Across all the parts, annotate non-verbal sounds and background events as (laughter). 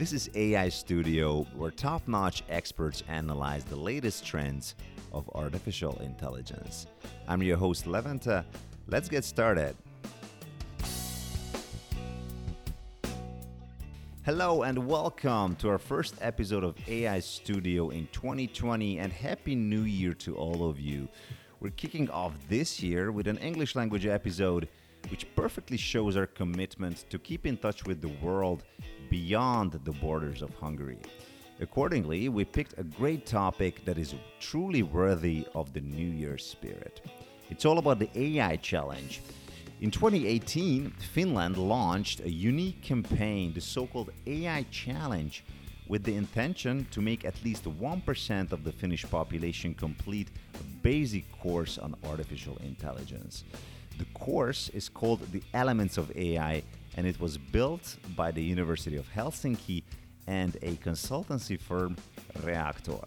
This is AI Studio, where top notch experts analyze the latest trends of artificial intelligence. I'm your host, Levanta. Let's get started. Hello and welcome to our first episode of AI Studio in 2020 and Happy New Year to all of you. We're kicking off this year with an English language episode which perfectly shows our commitment to keep in touch with the world beyond the borders of Hungary. Accordingly, we picked a great topic that is truly worthy of the New Year spirit. It's all about the AI challenge. In 2018, Finland launched a unique campaign, the so called AI Challenge, with the intention to make at least 1% of the Finnish population complete a basic course on artificial intelligence. The course is called The Elements of AI and it was built by the University of Helsinki and a consultancy firm, Reaktor.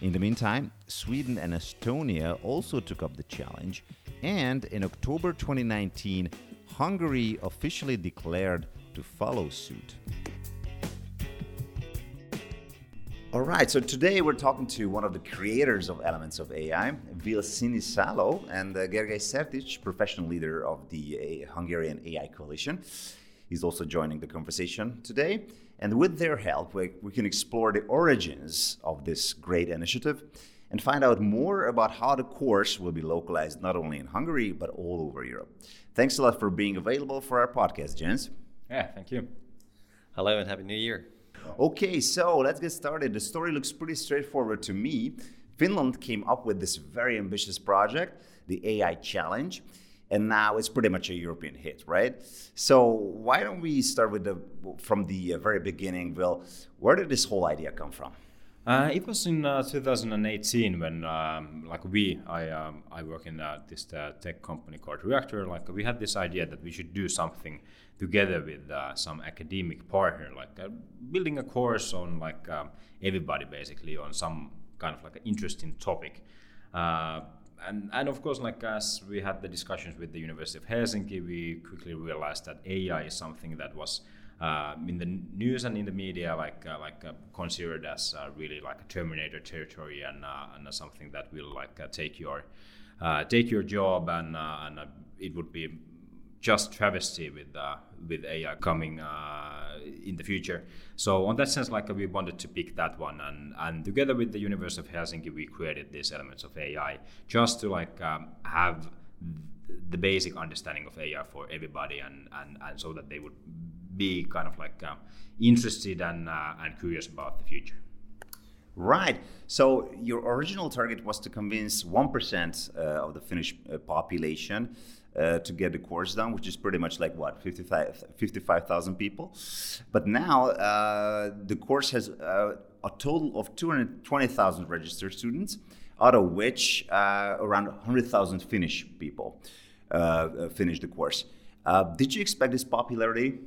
In the meantime, Sweden and Estonia also took up the challenge, and in October 2019, Hungary officially declared to follow suit. All right, so today we're talking to one of the creators of Elements of AI, Ville Sinisalo, and uh, Gergely Szertics, professional leader of the uh, Hungarian AI Coalition. He's also joining the conversation today. And with their help, we, we can explore the origins of this great initiative and find out more about how the course will be localized not only in Hungary, but all over Europe. Thanks a lot for being available for our podcast, Jens. Yeah, thank you. Hello and Happy New Year. Okay, so let's get started. The story looks pretty straightforward to me. Finland came up with this very ambitious project, the AI Challenge, and now it's pretty much a European hit, right? So why don't we start with the from the uh, very beginning, Will? Where did this whole idea come from? Uh, it was in uh, 2018 when, um, like we, I, um, I work in uh, this uh, tech company called Reaktor. Like we had this idea that we should do something together with uh, some academic partner, like uh, building a course on like um, everybody basically on some kind of like an interesting topic. and, and of course, like as we had the discussions with the University of Helsinki, we quickly realized that AI is something that was uh, in the news and in the media like uh, like uh, considered as uh, really like a Terminator territory and uh, and something that will like uh, take your take your job and and it would be just travesty with with AI coming in the future. So on that sense, like we wanted to pick that one, and and together with the University of Helsinki, we created these elements of AI just to like um, have the basic understanding of AI for everybody, and, and, and so that they would be kind of like uh, interested and, uh, and curious about the future. Right. So your original target was to convince 1% uh, of the Finnish uh, population uh, to get the course done, which is pretty much like what, 55,000 55, people. But now uh, the course has uh, a total of 220,000 registered students, out of which around 100,000 Finnish people finished the course. did you expect this popularity?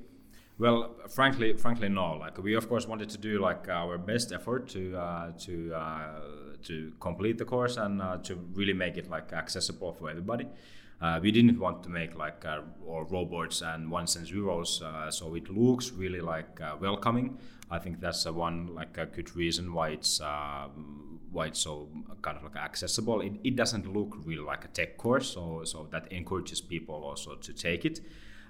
Well, frankly, frankly, no. Like we, of course, wanted to do like our best effort to uh, to uh, to complete the course and uh, to really make it like accessible for everybody. Uh, we didn't want to make like uh, or robots and ones and zeros, uh, so it looks really like welcoming. I think that's one like a good reason why it's why it's so kind of like accessible. It, it doesn't look really like a tech course, so so that encourages people also to take it.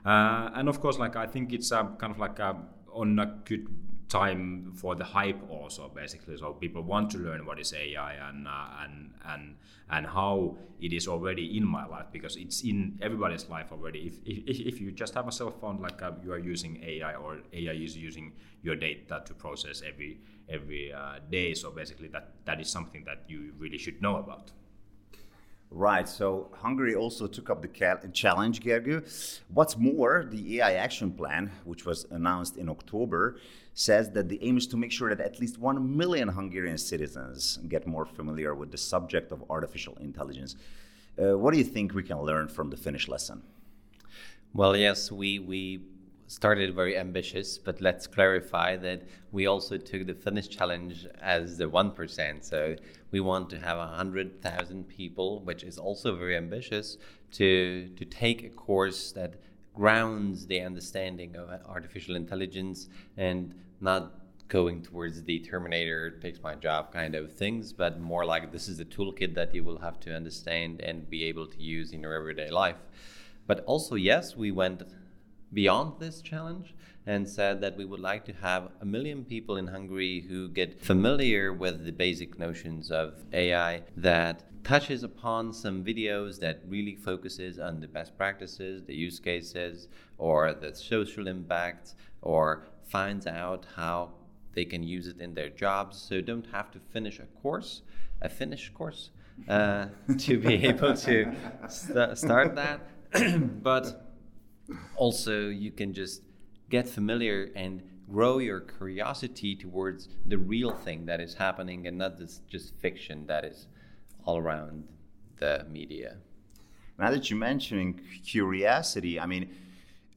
Uh, and of course, like I think it's uh, kind of like uh, on a good time for the hype also basically. So people want to learn what is ai and uh, and and and how it is already in my life because it's in everybody's life already. If if, if you just have a cell phone like uh, you are using ai or ai is using your data to process every every uh, day. So basically that that is something that you really should know about Right. So Hungary also took up the challenge, Gergő. What's more, the AI action plan, which was announced in October, says that the aim is to make sure that at least 1 million Hungarian citizens get more familiar with the subject of artificial intelligence. Uh, what do you think we can learn from the Finnish lesson? Well, yes, we, we started very ambitious, but let's clarify that we also took the Finnish challenge as the 1%. So we want to have 100,000 people, which is also very ambitious, to, to take a course that grounds the understanding of artificial intelligence and not going towards the Terminator takes my job kind of things, but more like this is a toolkit that you will have to understand and be able to use in your everyday life. But also, yes, we went beyond this challenge and said that we would like to have a million people in Hungary who get familiar with the basic notions of AI that touches upon some videos that really focuses on the best practices, the use cases, or the social impact, or finds out how they can use it in their jobs. So don't have to finish a course, a finished course, uh, (laughs) to be able to st- start that. (clears throat) but also you can just get familiar and grow your curiosity towards the real thing that is happening and not this just fiction that is all around the media. Now that you're mentioning curiosity, I mean,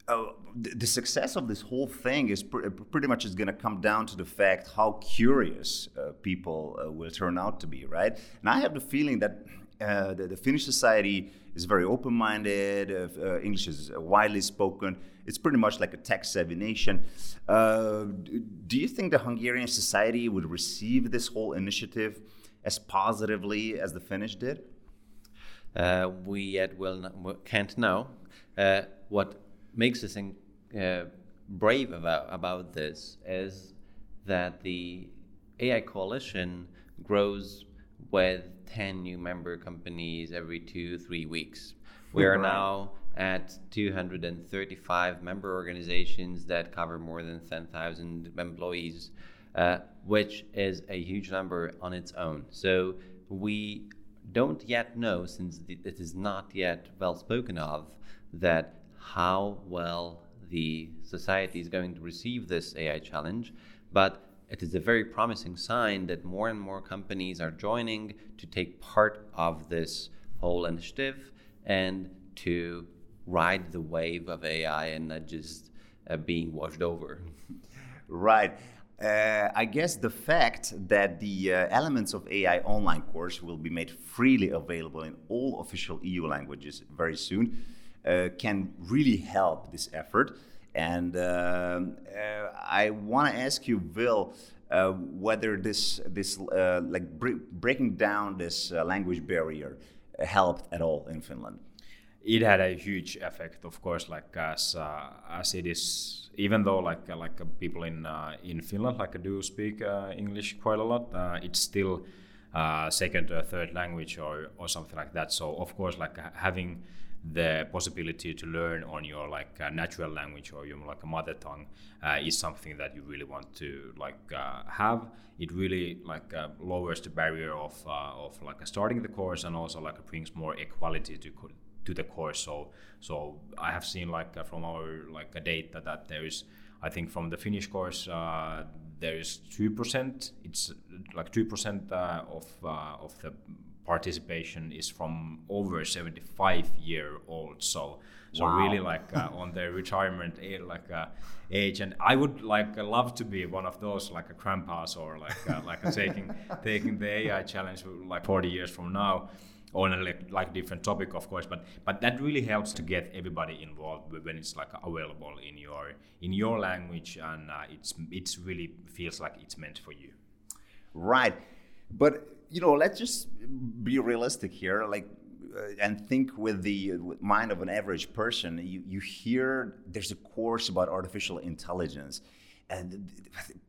uh, the, the, success of this whole thing is pr- pretty much is going to come down to the fact how curious uh, people uh, will turn out to be, right? And I have the feeling that uh, the, the, Finnish society is very open-minded. Uh, English is widely spoken. It's pretty much like a tech-savvy nation. do you think the Hungarian society would receive this whole initiative as positively as the Finnish did? we yet will can't know. what makes us in, uh, brave about, about this is that the AI coalition grows with 10 new member companies every two, three weeks. We are now at 235 member organizations that cover more than 10,000 employees, uh, which is a huge number on its own. So we don't yet know, since it is not yet well spoken of, that how well the society is going to receive this AI challenge, but it is a very promising sign that more and more companies are joining to take part of this whole initiative and to ride the wave of AI and not just uh, being washed over. (laughs) Right. Uh, I guess the fact that the uh, elements of AI online course will be made freely available in all official EU languages very soon uh, can really help this effort. And uh, uh, I want to ask you, Will, uh, whether this this uh, like breaking down this uh, language barrier helped at all in Finland. It had a huge effect, of course. Like as as it is, even though like like people in in Finland like do speak English quite a lot, it's still second or third language or or something like that. So of course, like having the possibility to learn on your like uh, natural language or your like a mother tongue uh, is something that you really want to like uh, have. It really like uh, lowers the barrier of uh, of like starting the course and also like brings more equality to co- to the course. So so i have seen like uh, from our like data that there is i think from the finnish course there is 2% it's like 2% of of the participation is from over 75 year old. So so wow. really like uh, on their retirement age, like uh, age. And i would like love to be one of those like a grandpas or like uh, like taking (laughs) taking the ai challenge like 40 years from now on a like, like different topic of course. But but that really helps to get everybody involved when it's like available in your in your language. And uh, it's it's really feels like it's meant for you. Right but you know, let's just be realistic here, like, uh, and think with the mind of an average person. You, you hear there's a course about artificial intelligence, and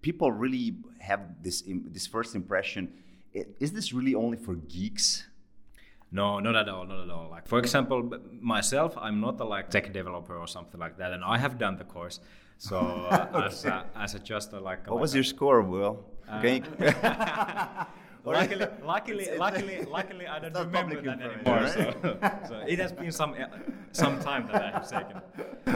people really have this this first impression: is this really only for geeks? No, not at all, not at all. Like for example, myself, I'm not a like tech developer or something like that, and I have done the course. So uh, (laughs) okay. as, a, as a just a, like. A, what like was a, your score, Will? Uh, okay. (laughs) (laughs) luckily, luckily, luckily, (laughs) luckily, I don't remember that anymore. Right? So, so, it has been some uh, some time that I have taken.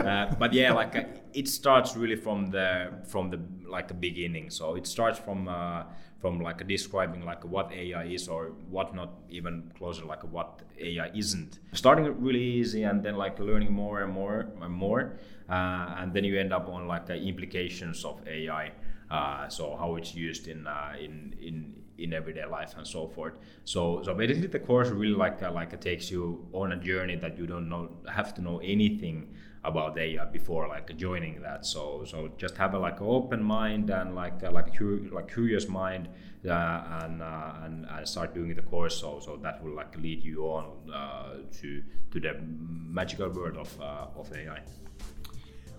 Uh, but yeah, like uh, it starts really from the from the like the beginning. So it starts from uh, from like describing like what AI is or what not even closer like what AI isn't. Starting really easy and then like learning more and more and more, uh, and then you end up on like the implications of AI. Uh, so how it's used in in in in everyday life and so forth. So so basically the course really like uh, like takes you on a journey that you don't know have to know anything about AI before like joining that. So so just have a like open mind and like uh, like a cur- like curious mind uh, and, uh, and and start doing the course. So so that will like lead you on uh, to to the magical world of uh, of AI.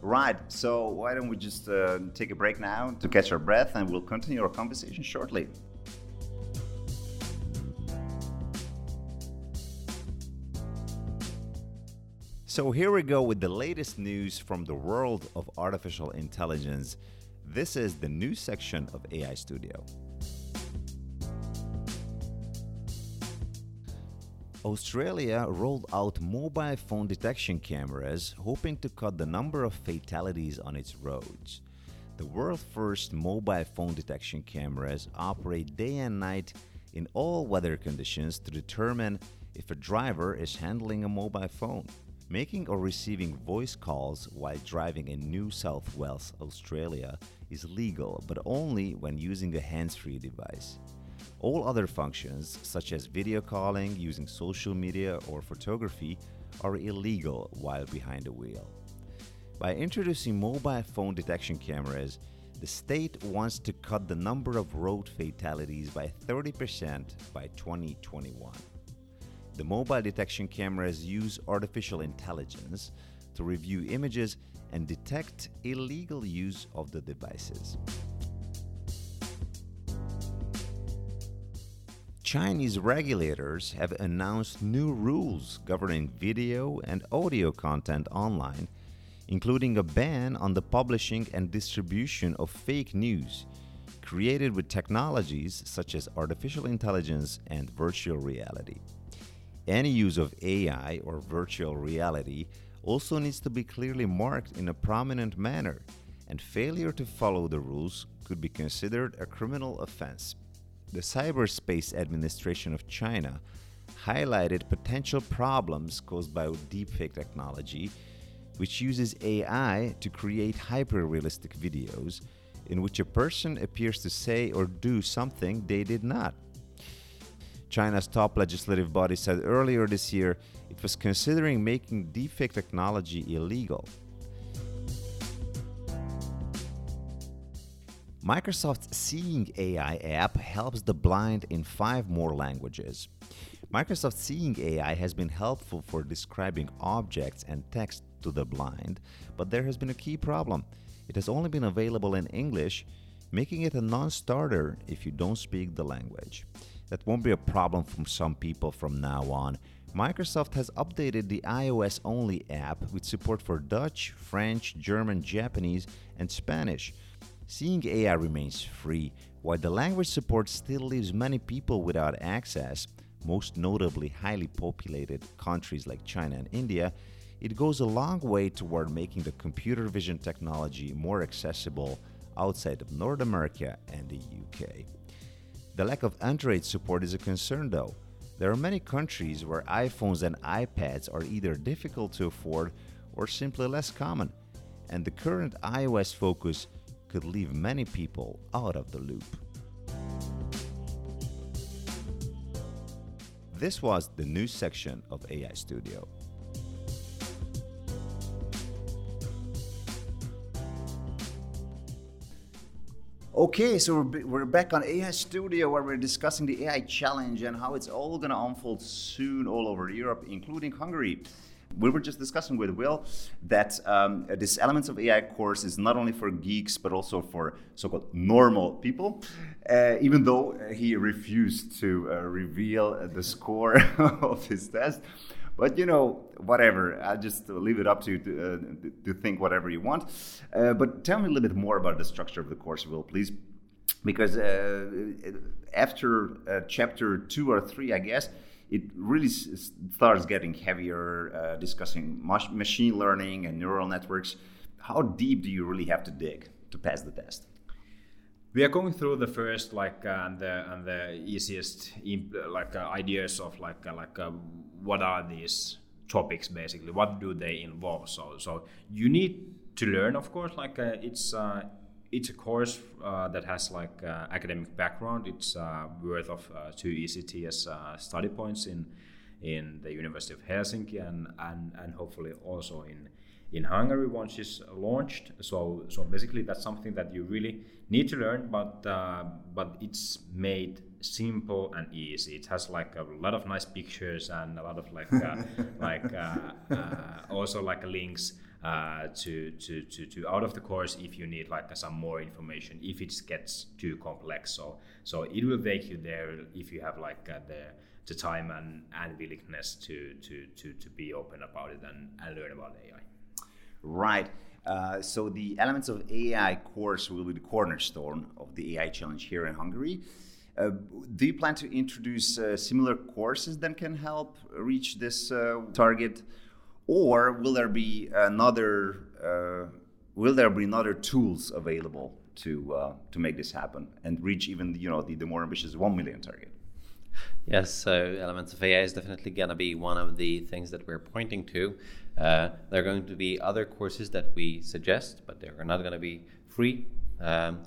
Right. So why don't we just uh, take a break now to catch our breath, and we'll continue our conversation shortly. So here we go with the latest news from the world of artificial intelligence. This is the news section of AI Studio. Australia rolled out mobile phone detection cameras, hoping to cut the number of fatalities on its roads. The world's first mobile phone detection cameras operate day and night in all weather conditions to determine if a driver is handling a mobile phone. Making or receiving voice calls while driving in New South Wales, Australia is legal, but only when using a hands free device. All other functions, such as video calling, using social media, or photography, are illegal while behind the wheel. By introducing mobile phone detection cameras, the state wants to cut the number of road fatalities by 30% by 2021. The mobile detection cameras use artificial intelligence to review images and detect illegal use of the devices. Chinese regulators have announced new rules governing video and audio content online, including a ban on the publishing and distribution of fake news created with technologies such as artificial intelligence and virtual reality. Any use of AI or virtual reality also needs to be clearly marked in a prominent manner, and failure to follow the rules could be considered a criminal offense the Cyberspace Administration of China highlighted potential problems caused by deepfake technology, which uses AI to create hyper realistic videos in which a person appears to say or do something they did not. China's top legislative body said earlier this year it was considering making deepfake technology illegal. Microsoft's Seeing AI app helps the blind in five more languages. Microsoft Seeing AI has been helpful for describing objects and text to the blind, but there has been a key problem. It has only been available in English, making it a non starter if you don't speak the language. That won't be a problem for some people from now on. Microsoft has updated the iOS only app with support for Dutch, French, German, Japanese, and Spanish. Seeing AI remains free, while the language support still leaves many people without access, most notably highly populated countries like China and India, it goes a long way toward making the computer vision technology more accessible outside of North America and the UK. The lack of Android support is a concern though. There are many countries where iPhones and iPads are either difficult to afford or simply less common, and the current iOS focus could leave many people out of the loop. This was the news section of AI Studio. Okay, so we're, back on AI Studio where we're discussing the AI challenge and how it's all going to unfold soon all over Europe, including Hungary we were just discussing with Will that um, this Elements of AI course is not only for geeks but also for so-called normal people. Uh, even though he refused to uh, reveal the score (laughs) of his test, but you know, whatever. I'll just leave it up to you to, uh, to think whatever you want. Uh, but tell me a little bit more about the structure of the course, Will, please. Because uh, after uh, chapter two or three, I guess, it really starts getting heavier, uh, discussing machine learning and neural networks. How deep do you really have to dig to pass the test? We are going through the first like uh, and the and the easiest like uh, ideas of like uh, like uh, what are these topics basically? What do they involve? So so you need to learn, of course. Like uh, it's it's a course uh, that has like uh, academic background. It's uh, worth of uh, two ECTS uh, study points in in the University of Helsinki and and, and hopefully also in in Hungary once it's launched. So so basically that's something that you really need to learn, but uh, but it's made simple and easy. It has like a lot of nice pictures and a lot of like (laughs) like also like links uh, to, to, to, to out of the course if you need like some more information if it gets too complex so so it will take you there if you have like uh, the the time and, and willingness to, to, to, to be open about it and, and learn about AI. Right. Uh, so the elements of AI course will be the cornerstone of the AI challenge here in Hungary. Uh, do you plan to introduce uh, similar courses that can help reach this uh, target or will there be another uh, will there be another tools available to uh, to make this happen and reach even you know the, the more ambitious 1 million target Yes, so elements of AI is definitely going to be one of the things that we're pointing to. Uh, there are going to be other courses that we suggest, but they're not going to be free. Um,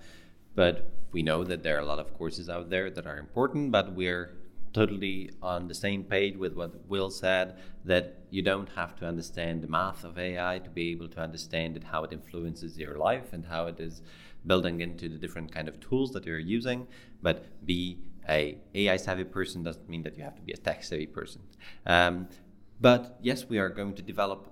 but we know that there are a lot of courses out there that are important, but we're totally on the same page with what Will said that you don't have to understand the math of AI to be able to understand it, how it influences your life and how it is building into the different kind of tools that you're using. But be a AI savvy person doesn't mean that you have to be a tech savvy person. Um, but yes, we are going to develop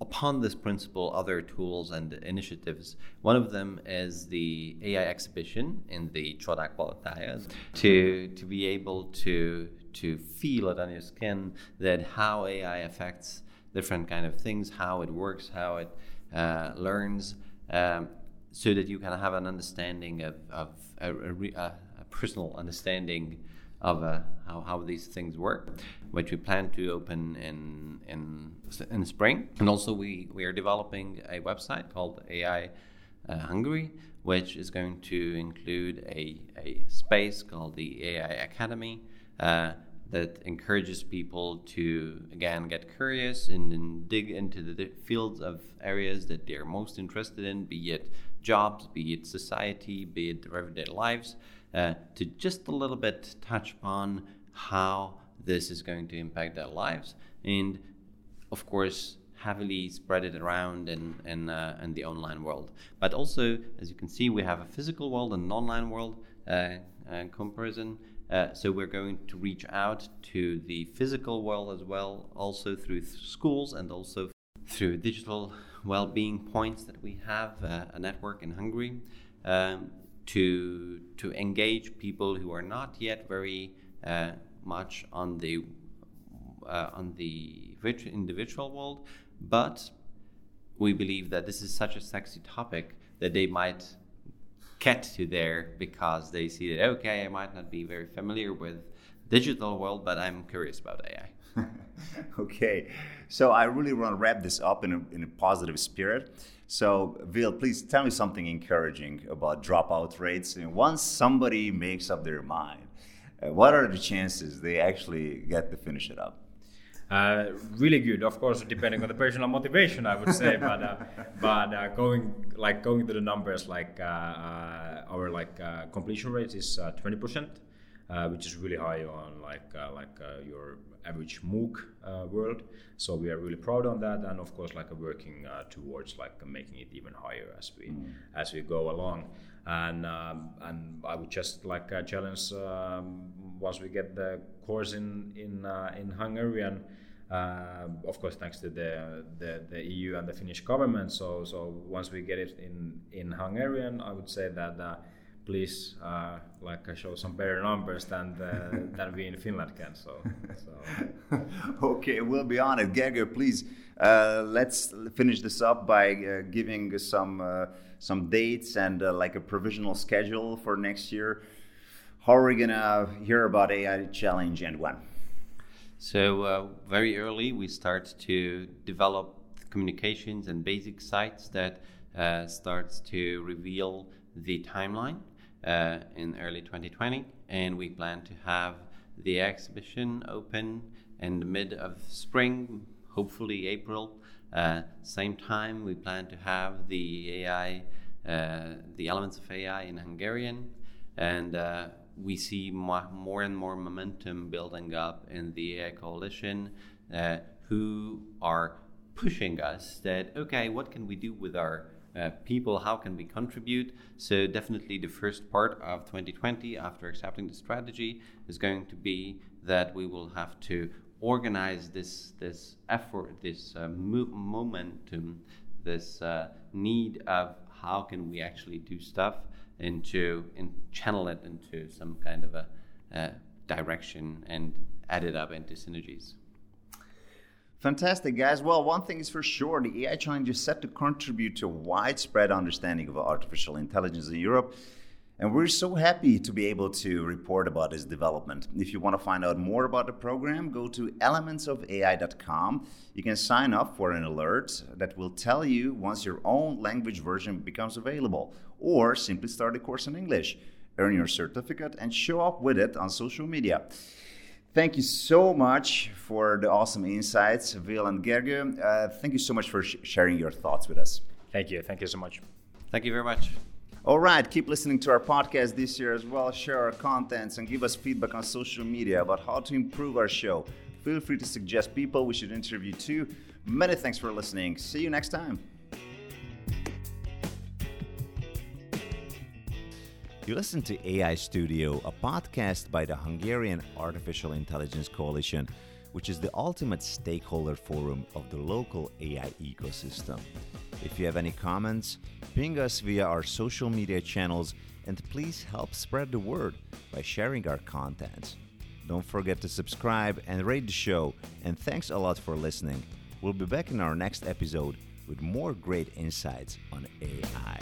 upon this principle other tools and initiatives. One of them is the AI exhibition in the Csodák palotája to to be able to to feel it on your skin that how AI affects different kind of things, how it works, how it uh, learns, um, so that you can have an understanding of, of a, a personal understanding of uh, how, how these things work, which we plan to open in in in spring. And also, we, we are developing a website called AI uh, Hungary, which is going to include a, a space called the AI Academy. Uh, that encourages people to again get curious and, and dig into the fields of areas that they're most interested in, be it jobs, be it society, be it their everyday lives, uh, to just a little bit touch upon how this is going to impact their lives, and of course heavily spread it around in in, uh, in the online world. But also, as you can see, we have a physical world and an online world uh, uh comparison. Uh, so we're going to reach out to the physical world as well, also through th- schools and also through digital well-being points that we have a network in Hungary. Um, to to engage people who are not yet very uh, much on the uh, on the individual world, but we believe that this is such a sexy topic that they might get to there because they see that okay, I might not be very familiar with digital world, but I'm curious about AI. (laughs) okay, so I really want to wrap this up in a, in a positive spirit. So, Vil, please tell me something encouraging about dropout rates. And once somebody makes up their mind, uh, what are the chances they actually get to finish it up? Uh, really good, of course, depending on the personal motivation, I would say. (laughs) but uh, but uh, going like going to the numbers, like uh, uh, our like completion rate is twenty percent, which is really high on like like your average MOOC uh, world. So we are really proud on that, and of course, like uh, working uh, towards like making it even higher as we mm. as we go along. And um, and I would just like challenge um, once we get the course in in in Hungarian. Uh, of course, thanks to the, the, the EU and the Finnish government. So so once we get it in in Hungarian, I would say that uh, please uh, like uh, show some better numbers than the, (laughs) than we in Finland can. So, so. (laughs) okay, we'll be on it. Gergő, please uh, let's finish this up by uh, giving some uh, some dates and uh, like a provisional schedule for next year. How are we gonna hear about AI Challenge and when? So very early, we start to develop communications and basic sites that starts to reveal the timeline uh, in early 2020, and we plan to have the exhibition open in the mid of spring, hopefully April. Uh, same time, we plan to have the AI uh, the elements of AI in Hungarian, and uh, we see more and more momentum building up in the AI coalition, uh, who are pushing us that okay, what can we do with our uh, people? How can we contribute? So definitely, the first part of 2020, after accepting the strategy, is going to be that we will have to organize this this effort, this uh, mo- momentum, this uh, need of how can we actually do stuff into and channel it into some kind of a uh, direction and add it up into synergies. Fantastic, guys. Well, one thing is for sure the AI Challenge is set to contribute to a widespread understanding of artificial intelligence in Europe. And we're so happy to be able to report about this development. If you want to find out more about the program, go to elementsofai.com. You can sign up for an alert that will tell you once your own language version becomes available, or simply start a course in English, earn your certificate, and show up with it on social media. Thank you so much for the awesome insights, Will and Gergő. Uh, thank you so much for sh- sharing your thoughts with us. Thank you. Thank you so much. Thank you very much. All right, keep listening to our podcast this year as well. Share our contents and give us feedback on social media about how to improve our show. Feel free to suggest people we should interview too. Many thanks for listening. See you next time. You listen to AI Studio, a podcast by the Hungarian Artificial Intelligence Coalition, which is the ultimate stakeholder forum of the local AI ecosystem. If you have any comments, ping us via our social media channels and please help spread the word by sharing our content. Don't forget to subscribe and rate the show, and thanks a lot for listening. We'll be back in our next episode with more great insights on AI.